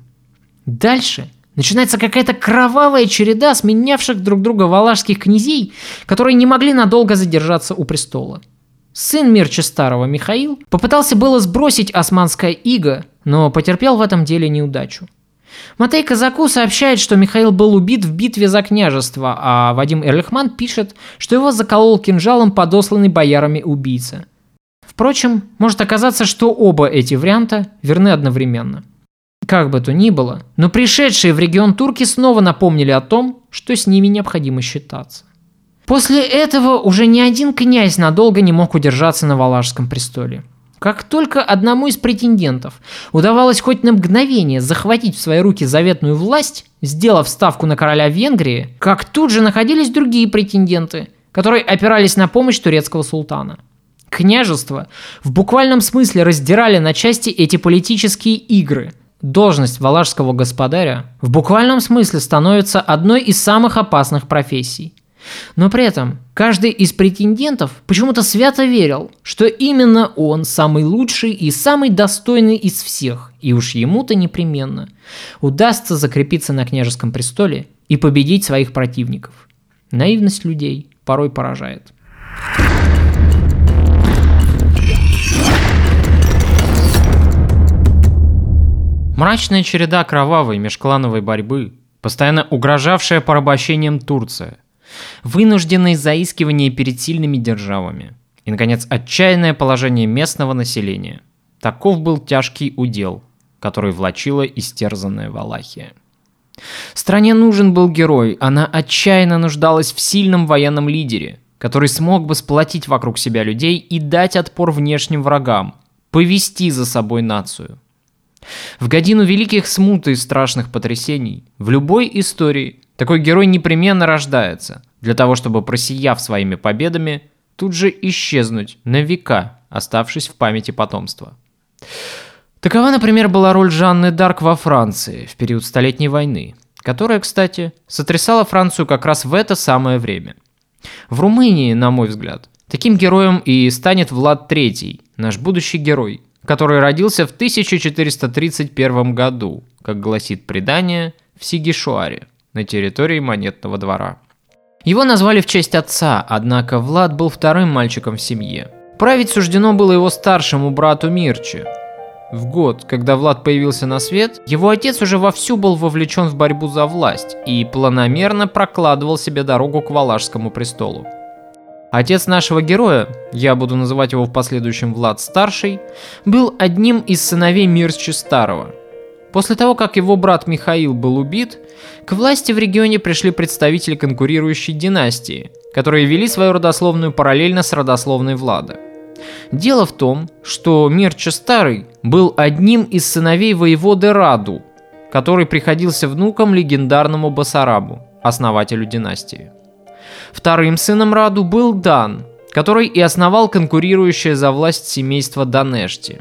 Дальше начинается какая-то кровавая череда сменявших друг друга валашских князей, которые не могли надолго задержаться у престола. Сын Мирча Старого Михаил попытался было сбросить османское иго, но потерпел в этом деле неудачу. Матей Казаку сообщает, что Михаил был убит в битве за княжество, а Вадим Эрлихман пишет, что его заколол кинжалом подосланный боярами убийца – Впрочем, может оказаться, что оба эти варианта верны одновременно. Как бы то ни было, но пришедшие в регион турки снова напомнили о том, что с ними необходимо считаться. После этого уже ни один князь надолго не мог удержаться на Валашском престоле. Как только одному из претендентов удавалось хоть на мгновение захватить в свои руки заветную власть, сделав ставку на короля Венгрии, как тут же находились другие претенденты, которые опирались на помощь турецкого султана. Княжество в буквальном смысле раздирали на части эти политические игры. Должность валашского господаря в буквальном смысле становится одной из самых опасных профессий. Но при этом каждый из претендентов почему-то свято верил, что именно он самый лучший и самый достойный из всех, и уж ему-то непременно удастся закрепиться на княжеском престоле и победить своих противников. Наивность людей порой поражает. Мрачная череда кровавой межклановой борьбы, постоянно угрожавшая порабощением Турция, вынужденные заискивания перед сильными державами и, наконец, отчаянное положение местного населения. Таков был тяжкий удел, который влачила истерзанная Валахия. Стране нужен был герой, она отчаянно нуждалась в сильном военном лидере, который смог бы сплотить вокруг себя людей и дать отпор внешним врагам, повести за собой нацию – в годину великих смут и страшных потрясений в любой истории такой герой непременно рождается для того, чтобы, просияв своими победами, тут же исчезнуть на века, оставшись в памяти потомства. Такова, например, была роль Жанны Дарк во Франции в период Столетней войны, которая, кстати, сотрясала Францию как раз в это самое время. В Румынии, на мой взгляд, таким героем и станет Влад III, наш будущий герой, который родился в 1431 году, как гласит предание, в Сигишуаре, на территории Монетного двора. Его назвали в честь отца, однако Влад был вторым мальчиком в семье. Править суждено было его старшему брату Мирче. В год, когда Влад появился на свет, его отец уже вовсю был вовлечен в борьбу за власть и планомерно прокладывал себе дорогу к Валашскому престолу. Отец нашего героя, я буду называть его в последующем Влад Старший, был одним из сыновей Мирчи Старого. После того, как его брат Михаил был убит, к власти в регионе пришли представители конкурирующей династии, которые вели свою родословную параллельно с родословной Влада. Дело в том, что Мирча Старый был одним из сыновей воеводы Раду, который приходился внуком легендарному Басарабу, основателю династии. Вторым сыном Раду был Дан, который и основал конкурирующее за власть семейство Данешти.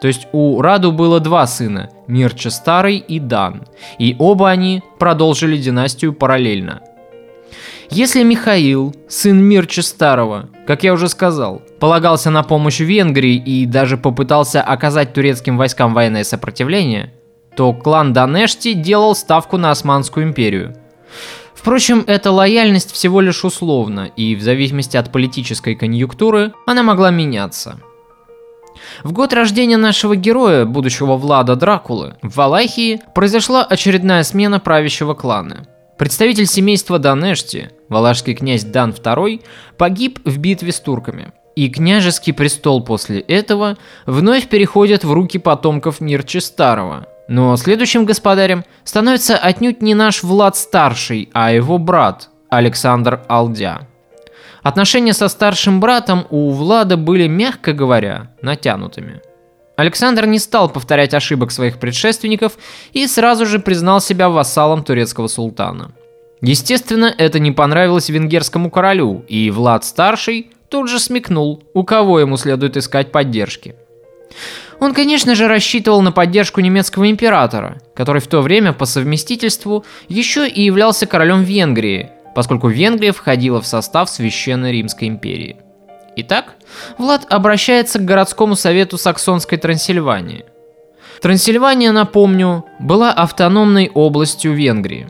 То есть у Раду было два сына, Мирча Старый и Дан, и оба они продолжили династию параллельно. Если Михаил, сын Мирча Старого, как я уже сказал, полагался на помощь Венгрии и даже попытался оказать турецким войскам военное сопротивление, то клан Данешти делал ставку на Османскую империю. Впрочем, эта лояльность всего лишь условна, и в зависимости от политической конъюнктуры она могла меняться. В год рождения нашего героя, будущего Влада Дракулы, в Валахии произошла очередная смена правящего клана. Представитель семейства Данешти, валашский князь Дан II, погиб в битве с турками. И княжеский престол после этого вновь переходит в руки потомков Мирчи Старого, но следующим господарем становится отнюдь не наш Влад Старший, а его брат Александр Алдя. Отношения со старшим братом у Влада были, мягко говоря, натянутыми. Александр не стал повторять ошибок своих предшественников и сразу же признал себя вассалом турецкого султана. Естественно, это не понравилось венгерскому королю, и Влад Старший тут же смекнул, у кого ему следует искать поддержки. Он, конечно же, рассчитывал на поддержку немецкого императора, который в то время по совместительству еще и являлся королем Венгрии, поскольку Венгрия входила в состав Священной Римской империи. Итак, Влад обращается к городскому совету Саксонской Трансильвании. Трансильвания, напомню, была автономной областью Венгрии.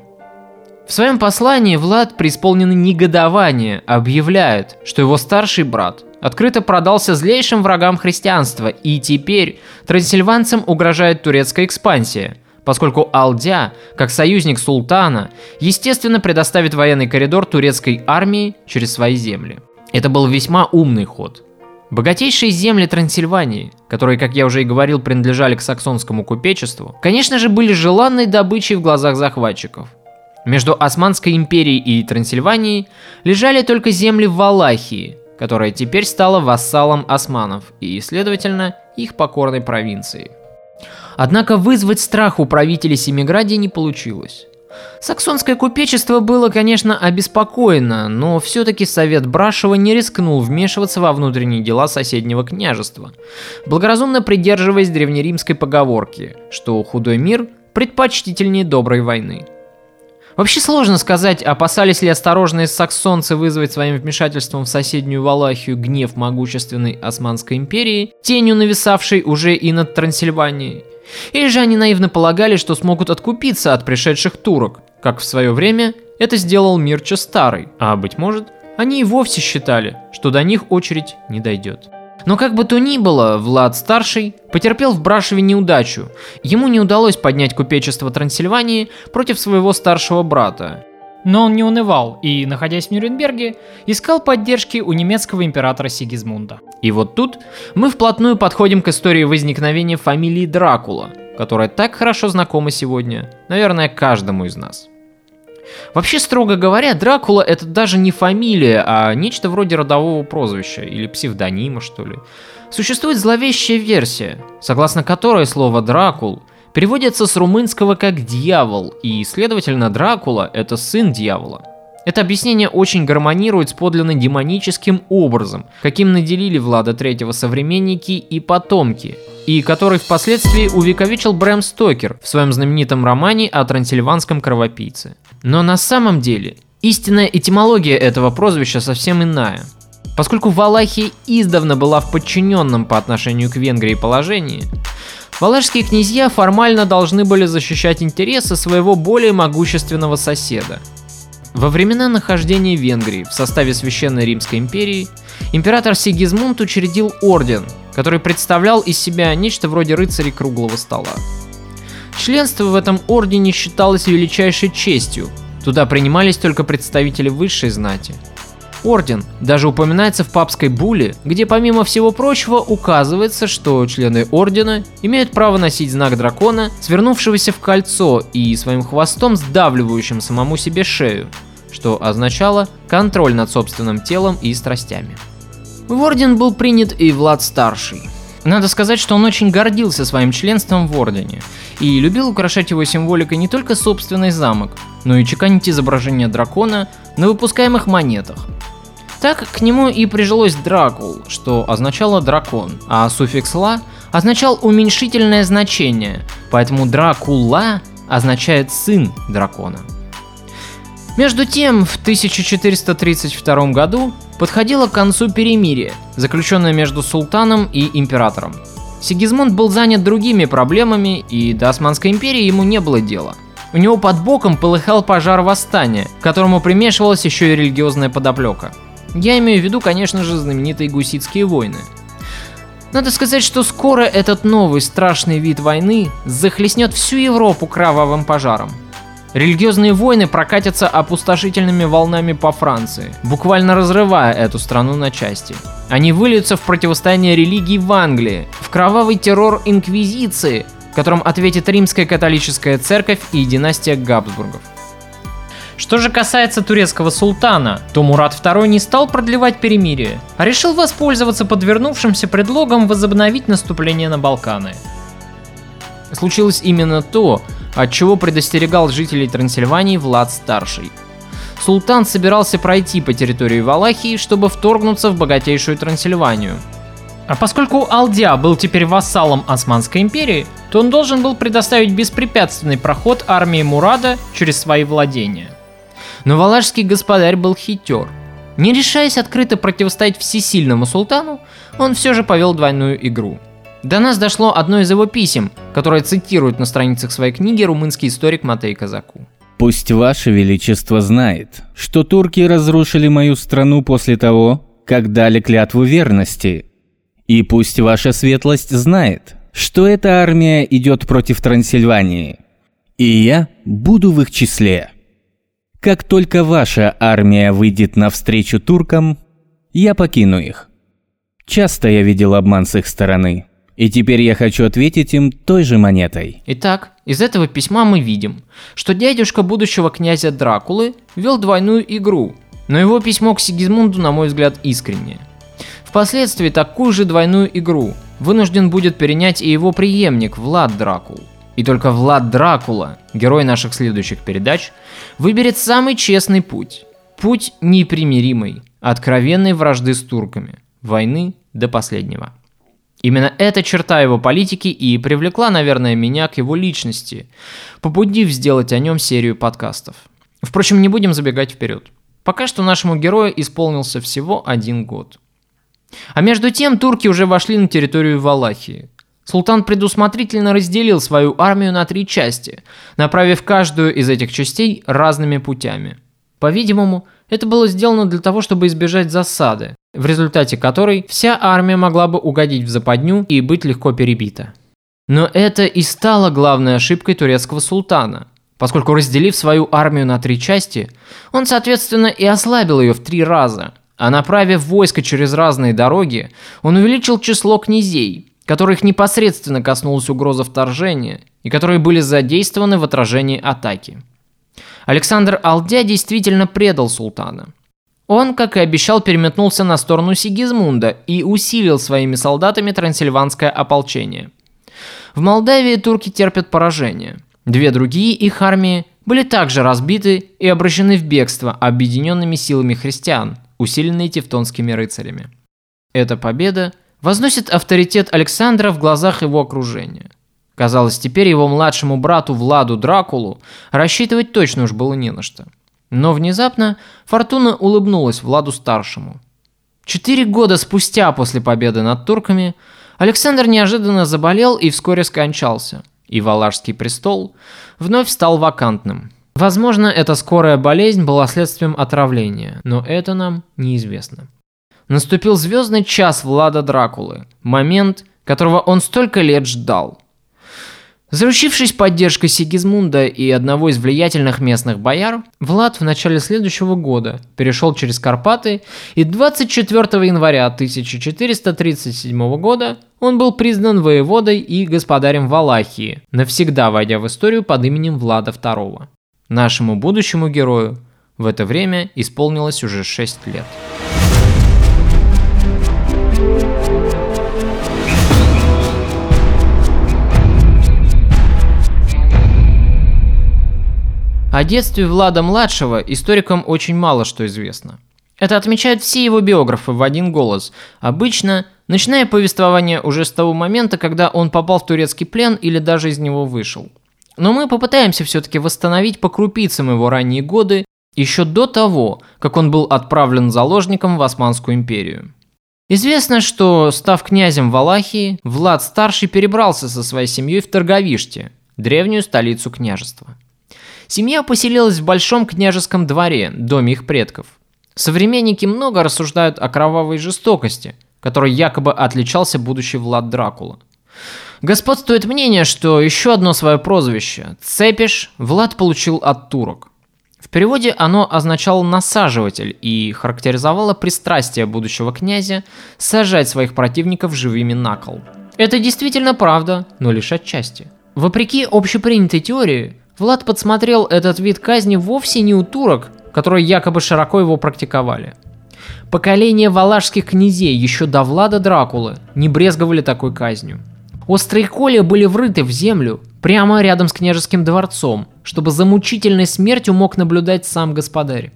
В своем послании Влад, преисполненный негодования, объявляет, что его старший брат – открыто продался злейшим врагам христианства, и теперь трансильванцам угрожает турецкая экспансия, поскольку Алдя, как союзник султана, естественно предоставит военный коридор турецкой армии через свои земли. Это был весьма умный ход. Богатейшие земли Трансильвании, которые, как я уже и говорил, принадлежали к саксонскому купечеству, конечно же, были желанной добычей в глазах захватчиков. Между Османской империей и Трансильванией лежали только земли Валахии, которая теперь стала вассалом османов и, следовательно, их покорной провинцией. Однако вызвать страх у правителей Семиградии не получилось. Саксонское купечество было, конечно, обеспокоено, но все-таки Совет Брашева не рискнул вмешиваться во внутренние дела соседнего княжества, благоразумно придерживаясь древнеримской поговорки, что худой мир предпочтительнее доброй войны. Вообще сложно сказать, опасались ли осторожные саксонцы вызвать своим вмешательством в соседнюю Валахию гнев могущественной Османской империи, тенью нависавшей уже и над Трансильванией. Или же они наивно полагали, что смогут откупиться от пришедших турок, как в свое время это сделал Мирча Старый, а быть может, они и вовсе считали, что до них очередь не дойдет. Но как бы то ни было, Влад Старший потерпел в Брашеве неудачу. Ему не удалось поднять купечество Трансильвании против своего старшего брата. Но он не унывал и, находясь в Нюрнберге, искал поддержки у немецкого императора Сигизмунда. И вот тут мы вплотную подходим к истории возникновения фамилии Дракула, которая так хорошо знакома сегодня, наверное, каждому из нас. Вообще, строго говоря, Дракула это даже не фамилия, а нечто вроде родового прозвища или псевдонима, что ли. Существует зловещая версия, согласно которой слово «дракул» переводится с румынского как «дьявол», и, следовательно, Дракула – это сын дьявола. Это объяснение очень гармонирует с подлинно демоническим образом, каким наделили Влада Третьего современники и потомки, и который впоследствии увековечил Брэм Стокер в своем знаменитом романе о трансильванском кровопийце. Но на самом деле, истинная этимология этого прозвища совсем иная. Поскольку Валахия издавна была в подчиненном по отношению к Венгрии положении, валашские князья формально должны были защищать интересы своего более могущественного соседа – во времена нахождения Венгрии в составе Священной Римской империи император Сигизмунд учредил орден, который представлял из себя нечто вроде рыцарей круглого стола. Членство в этом ордене считалось величайшей честью, туда принимались только представители высшей знати. Орден даже упоминается в папской буле, где помимо всего прочего указывается, что члены Ордена имеют право носить знак дракона, свернувшегося в кольцо и своим хвостом сдавливающим самому себе шею, что означало контроль над собственным телом и страстями. В Орден был принят и Влад Старший. Надо сказать, что он очень гордился своим членством в Ордене и любил украшать его символикой не только собственный замок, но и чеканить изображение дракона на выпускаемых монетах. Так к нему и прижилось Дракул, что означало дракон, а суффикс «ла» означал уменьшительное значение, поэтому Дракула означает сын дракона. Между тем, в 1432 году подходило к концу перемирие, заключенное между султаном и императором. Сигизмунд был занят другими проблемами, и до Османской империи ему не было дела. У него под боком полыхал пожар восстания, к которому примешивалась еще и религиозная подоплека. Я имею в виду, конечно же, знаменитые гуситские войны. Надо сказать, что скоро этот новый страшный вид войны захлестнет всю Европу кровавым пожаром. Религиозные войны прокатятся опустошительными волнами по Франции, буквально разрывая эту страну на части. Они выльются в противостояние религий в Англии, в кровавый террор Инквизиции, которым ответит римская католическая церковь и династия Габсбургов. Что же касается турецкого султана, то Мурат II не стал продлевать перемирие, а решил воспользоваться подвернувшимся предлогом возобновить наступление на Балканы. Случилось именно то, от чего предостерегал жителей Трансильвании Влад Старший. Султан собирался пройти по территории Валахии, чтобы вторгнуться в богатейшую Трансильванию. А поскольку Алдиа был теперь вассалом Османской империи, то он должен был предоставить беспрепятственный проход армии Мурада через свои владения. Но валашский господарь был хитер. Не решаясь открыто противостоять всесильному султану, он все же повел двойную игру – до нас дошло одно из его писем, которое цитирует на страницах своей книги румынский историк Матей Казаку. «Пусть Ваше Величество знает, что турки разрушили мою страну после того, как дали клятву верности. И пусть Ваша Светлость знает, что эта армия идет против Трансильвании. И я буду в их числе. Как только ваша армия выйдет навстречу туркам, я покину их. Часто я видел обман с их стороны. И теперь я хочу ответить им той же монетой. Итак, из этого письма мы видим, что дядюшка будущего князя Дракулы вел двойную игру, но его письмо к Сигизмунду, на мой взгляд, искреннее. Впоследствии такую же двойную игру вынужден будет перенять и его преемник Влад Дракул. И только Влад Дракула, герой наших следующих передач, выберет самый честный путь. Путь непримиримой, откровенной вражды с турками, войны до последнего. Именно эта черта его политики и привлекла, наверное, меня к его личности, побудив сделать о нем серию подкастов. Впрочем, не будем забегать вперед. Пока что нашему герою исполнился всего один год. А между тем турки уже вошли на территорию Валахии. Султан предусмотрительно разделил свою армию на три части, направив каждую из этих частей разными путями. По-видимому, это было сделано для того, чтобы избежать засады, в результате которой вся армия могла бы угодить в западню и быть легко перебита. Но это и стало главной ошибкой турецкого султана, поскольку разделив свою армию на три части, он, соответственно, и ослабил ее в три раза, а направив войско через разные дороги, он увеличил число князей, которых непосредственно коснулась угроза вторжения и которые были задействованы в отражении атаки. Александр Алдя действительно предал султана – он, как и обещал, переметнулся на сторону Сигизмунда и усилил своими солдатами трансильванское ополчение. В Молдавии турки терпят поражение. Две другие их армии были также разбиты и обращены в бегство объединенными силами христиан, усиленные тевтонскими рыцарями. Эта победа возносит авторитет Александра в глазах его окружения. Казалось, теперь его младшему брату Владу Дракулу рассчитывать точно уж было не на что – но внезапно Фортуна улыбнулась Владу-старшему. Четыре года спустя после победы над турками Александр неожиданно заболел и вскоре скончался, и Валашский престол вновь стал вакантным. Возможно, эта скорая болезнь была следствием отравления, но это нам неизвестно. Наступил звездный час Влада Дракулы, момент, которого он столько лет ждал. Заручившись поддержкой Сигизмунда и одного из влиятельных местных бояр, Влад в начале следующего года перешел через Карпаты, и 24 января 1437 года он был признан воеводой и господарем Валахии, навсегда войдя в историю под именем Влада II. Нашему будущему герою в это время исполнилось уже 6 лет. О детстве Влада-младшего историкам очень мало что известно. Это отмечают все его биографы в один голос, обычно начиная повествование уже с того момента, когда он попал в турецкий плен или даже из него вышел. Но мы попытаемся все-таки восстановить по крупицам его ранние годы, еще до того, как он был отправлен заложником в Османскую империю. Известно, что, став князем Валахии, Влад Старший перебрался со своей семьей в Торговиште, древнюю столицу княжества. Семья поселилась в большом княжеском дворе, доме их предков. Современники много рассуждают о кровавой жестокости, которой якобы отличался будущий Влад Дракула. Господствует мнение, что еще одно свое прозвище – Цепиш – Влад получил от турок. В переводе оно означало «насаживатель» и характеризовало пристрастие будущего князя сажать своих противников живыми на кол. Это действительно правда, но лишь отчасти. Вопреки общепринятой теории, Влад подсмотрел этот вид казни вовсе не у турок, которые якобы широко его практиковали. Поколение валашских князей еще до Влада Дракулы не брезговали такой казнью. Острые колья были врыты в землю прямо рядом с княжеским дворцом, чтобы за мучительной смертью мог наблюдать сам господарь.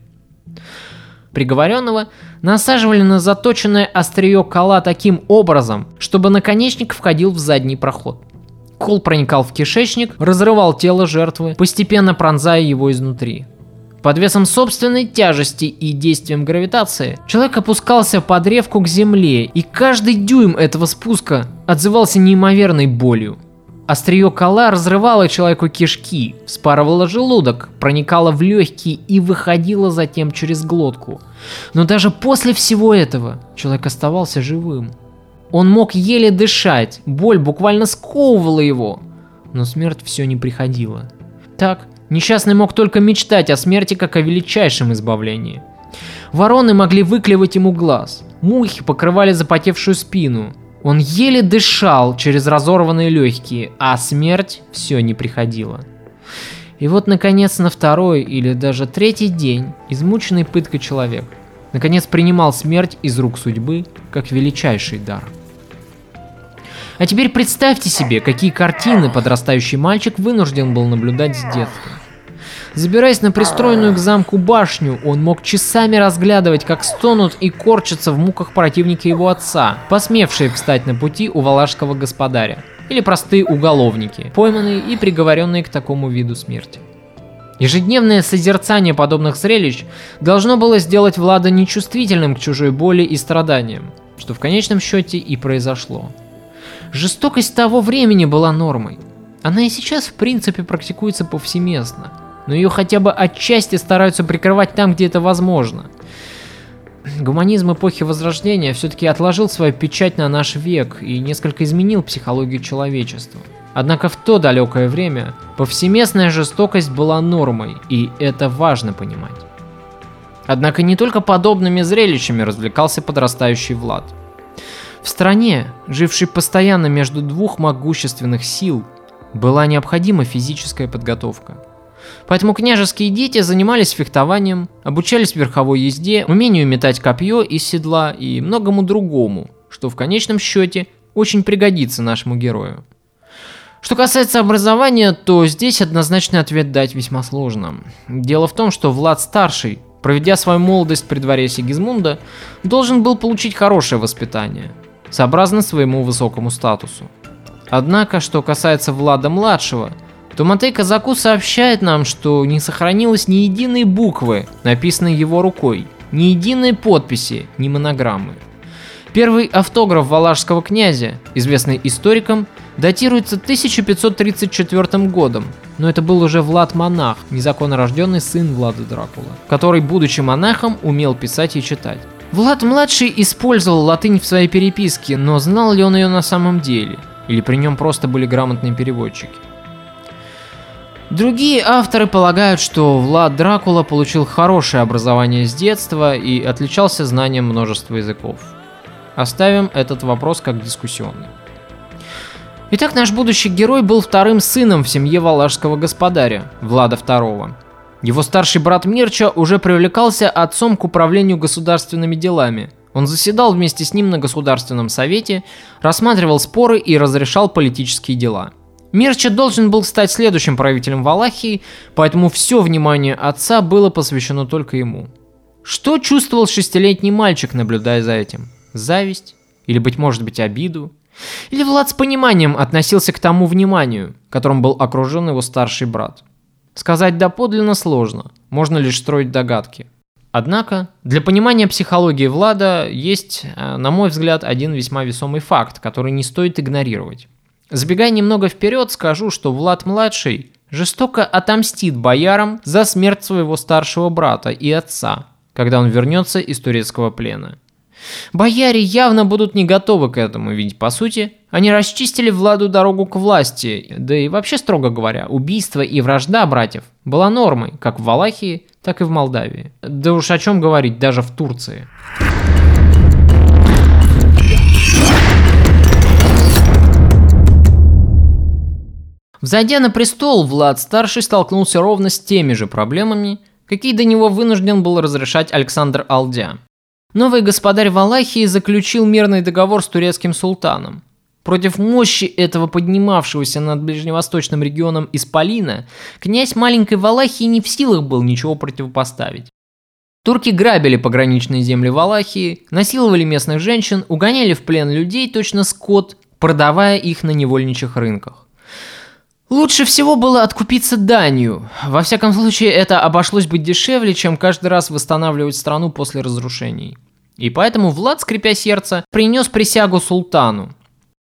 Приговоренного насаживали на заточенное острие кола таким образом, чтобы наконечник входил в задний проход – Кол проникал в кишечник, разрывал тело жертвы, постепенно пронзая его изнутри. Под весом собственной тяжести и действием гравитации человек опускался по древку к земле, и каждый дюйм этого спуска отзывался неимоверной болью. Острие кола разрывало человеку кишки, вспарывало желудок, проникало в легкие и выходило затем через глотку. Но даже после всего этого человек оставался живым. Он мог еле дышать, боль буквально сковывала его. Но смерть все не приходила. Так, несчастный мог только мечтать о смерти как о величайшем избавлении. Вороны могли выклевать ему глаз, мухи покрывали запотевшую спину. Он еле дышал через разорванные легкие, а смерть все не приходила. И вот, наконец, на второй или даже третий день, измученный пыткой человек, наконец принимал смерть из рук судьбы как величайший дар. А теперь представьте себе, какие картины подрастающий мальчик вынужден был наблюдать с детства. Забираясь на пристроенную к замку башню, он мог часами разглядывать, как стонут и корчатся в муках противники его отца, посмевшие встать на пути у валашского господаря, или простые уголовники, пойманные и приговоренные к такому виду смерти. Ежедневное созерцание подобных зрелищ должно было сделать Влада нечувствительным к чужой боли и страданиям, что в конечном счете и произошло. Жестокость того времени была нормой. Она и сейчас в принципе практикуется повсеместно, но ее хотя бы отчасти стараются прикрывать там, где это возможно. Гуманизм эпохи Возрождения все-таки отложил свою печать на наш век и несколько изменил психологию человечества. Однако в то далекое время повсеместная жестокость была нормой, и это важно понимать. Однако не только подобными зрелищами развлекался подрастающий Влад – в стране, жившей постоянно между двух могущественных сил, была необходима физическая подготовка. Поэтому княжеские дети занимались фехтованием, обучались верховой езде, умению метать копье из седла и многому другому, что в конечном счете очень пригодится нашему герою. Что касается образования, то здесь однозначный ответ дать весьма сложно. Дело в том, что Влад Старший, проведя свою молодость при дворе Сигизмунда, должен был получить хорошее воспитание – сообразно своему высокому статусу. Однако, что касается Влада-младшего, то Матей Казаку сообщает нам, что не сохранилось ни единой буквы, написанной его рукой, ни единой подписи, ни монограммы. Первый автограф валашского князя, известный историкам, датируется 1534 годом, но это был уже Влад Монах, незаконно рожденный сын Влада Дракула, который, будучи монахом, умел писать и читать. Влад-младший использовал латынь в своей переписке, но знал ли он ее на самом деле? Или при нем просто были грамотные переводчики? Другие авторы полагают, что Влад Дракула получил хорошее образование с детства и отличался знанием множества языков. Оставим этот вопрос как дискуссионный. Итак, наш будущий герой был вторым сыном в семье валашского господаря, Влада II. Его старший брат Мирча уже привлекался отцом к управлению государственными делами. Он заседал вместе с ним на Государственном совете, рассматривал споры и разрешал политические дела – Мирча должен был стать следующим правителем Валахии, поэтому все внимание отца было посвящено только ему. Что чувствовал шестилетний мальчик, наблюдая за этим? Зависть? Или, быть может быть, обиду? Или Влад с пониманием относился к тому вниманию, которым был окружен его старший брат? Сказать доподлинно сложно, можно лишь строить догадки. Однако, для понимания психологии Влада есть, э, на мой взгляд, один весьма весомый факт, который не стоит игнорировать. Забегая немного вперед, скажу, что Влад-младший жестоко отомстит боярам за смерть своего старшего брата и отца, когда он вернется из турецкого плена. Бояре явно будут не готовы к этому, ведь, по сути, они расчистили Владу дорогу к власти, да и вообще, строго говоря, убийство и вражда братьев была нормой, как в Валахии, так и в Молдавии. Да уж о чем говорить, даже в Турции. Взойдя на престол, Влад Старший столкнулся ровно с теми же проблемами, какие до него вынужден был разрешать Александр Алдя. Новый господарь Валахии заключил мирный договор с турецким султаном. Против мощи этого поднимавшегося над ближневосточным регионом Исполина, князь маленькой Валахии не в силах был ничего противопоставить. Турки грабили пограничные земли Валахии, насиловали местных женщин, угоняли в плен людей точно скот, продавая их на невольничьих рынках. Лучше всего было откупиться данью. Во всяком случае, это обошлось бы дешевле, чем каждый раз восстанавливать страну после разрушений. И поэтому Влад, скрипя сердце, принес присягу султану.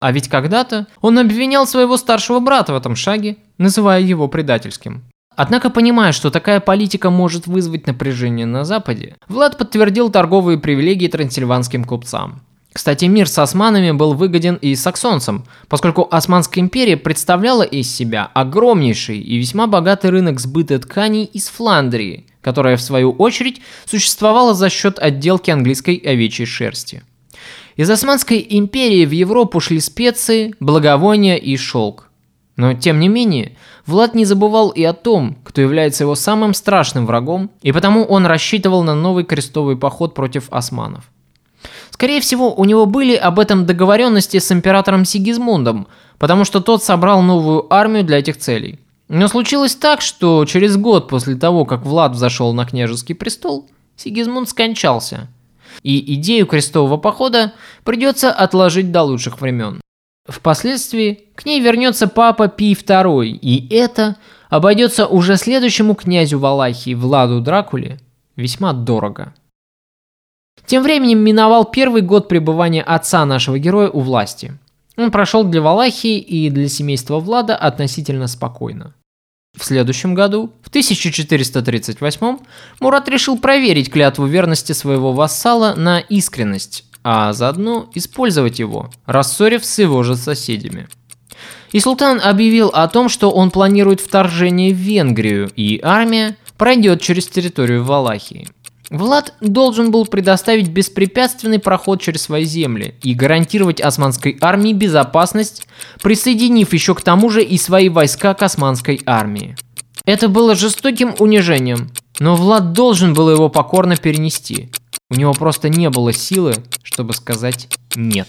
А ведь когда-то он обвинял своего старшего брата в этом шаге, называя его предательским. Однако, понимая, что такая политика может вызвать напряжение на Западе, Влад подтвердил торговые привилегии трансильванским купцам. Кстати, мир с османами был выгоден и саксонцам, поскольку Османская империя представляла из себя огромнейший и весьма богатый рынок сбыта тканей из Фландрии, которая в свою очередь существовала за счет отделки английской овечьей шерсти. Из Османской империи в Европу шли специи, благовония и шелк. Но тем не менее, Влад не забывал и о том, кто является его самым страшным врагом, и потому он рассчитывал на новый крестовый поход против османов. Скорее всего, у него были об этом договоренности с императором Сигизмундом, потому что тот собрал новую армию для этих целей. Но случилось так, что через год после того, как Влад взошел на княжеский престол, Сигизмунд скончался. И идею крестового похода придется отложить до лучших времен. Впоследствии к ней вернется папа Пий II, и это обойдется уже следующему князю Валахии Владу Дракуле весьма дорого. Тем временем миновал первый год пребывания отца нашего героя у власти. Он прошел для Валахии и для семейства Влада относительно спокойно. В следующем году, в 1438 Мурат решил проверить клятву верности своего вассала на искренность, а заодно использовать его, рассорив с его же соседями. И султан объявил о том, что он планирует вторжение в Венгрию, и армия пройдет через территорию Валахии. Влад должен был предоставить беспрепятственный проход через свои земли и гарантировать османской армии безопасность, присоединив еще к тому же и свои войска к османской армии. Это было жестоким унижением, но Влад должен был его покорно перенести. У него просто не было силы, чтобы сказать «нет».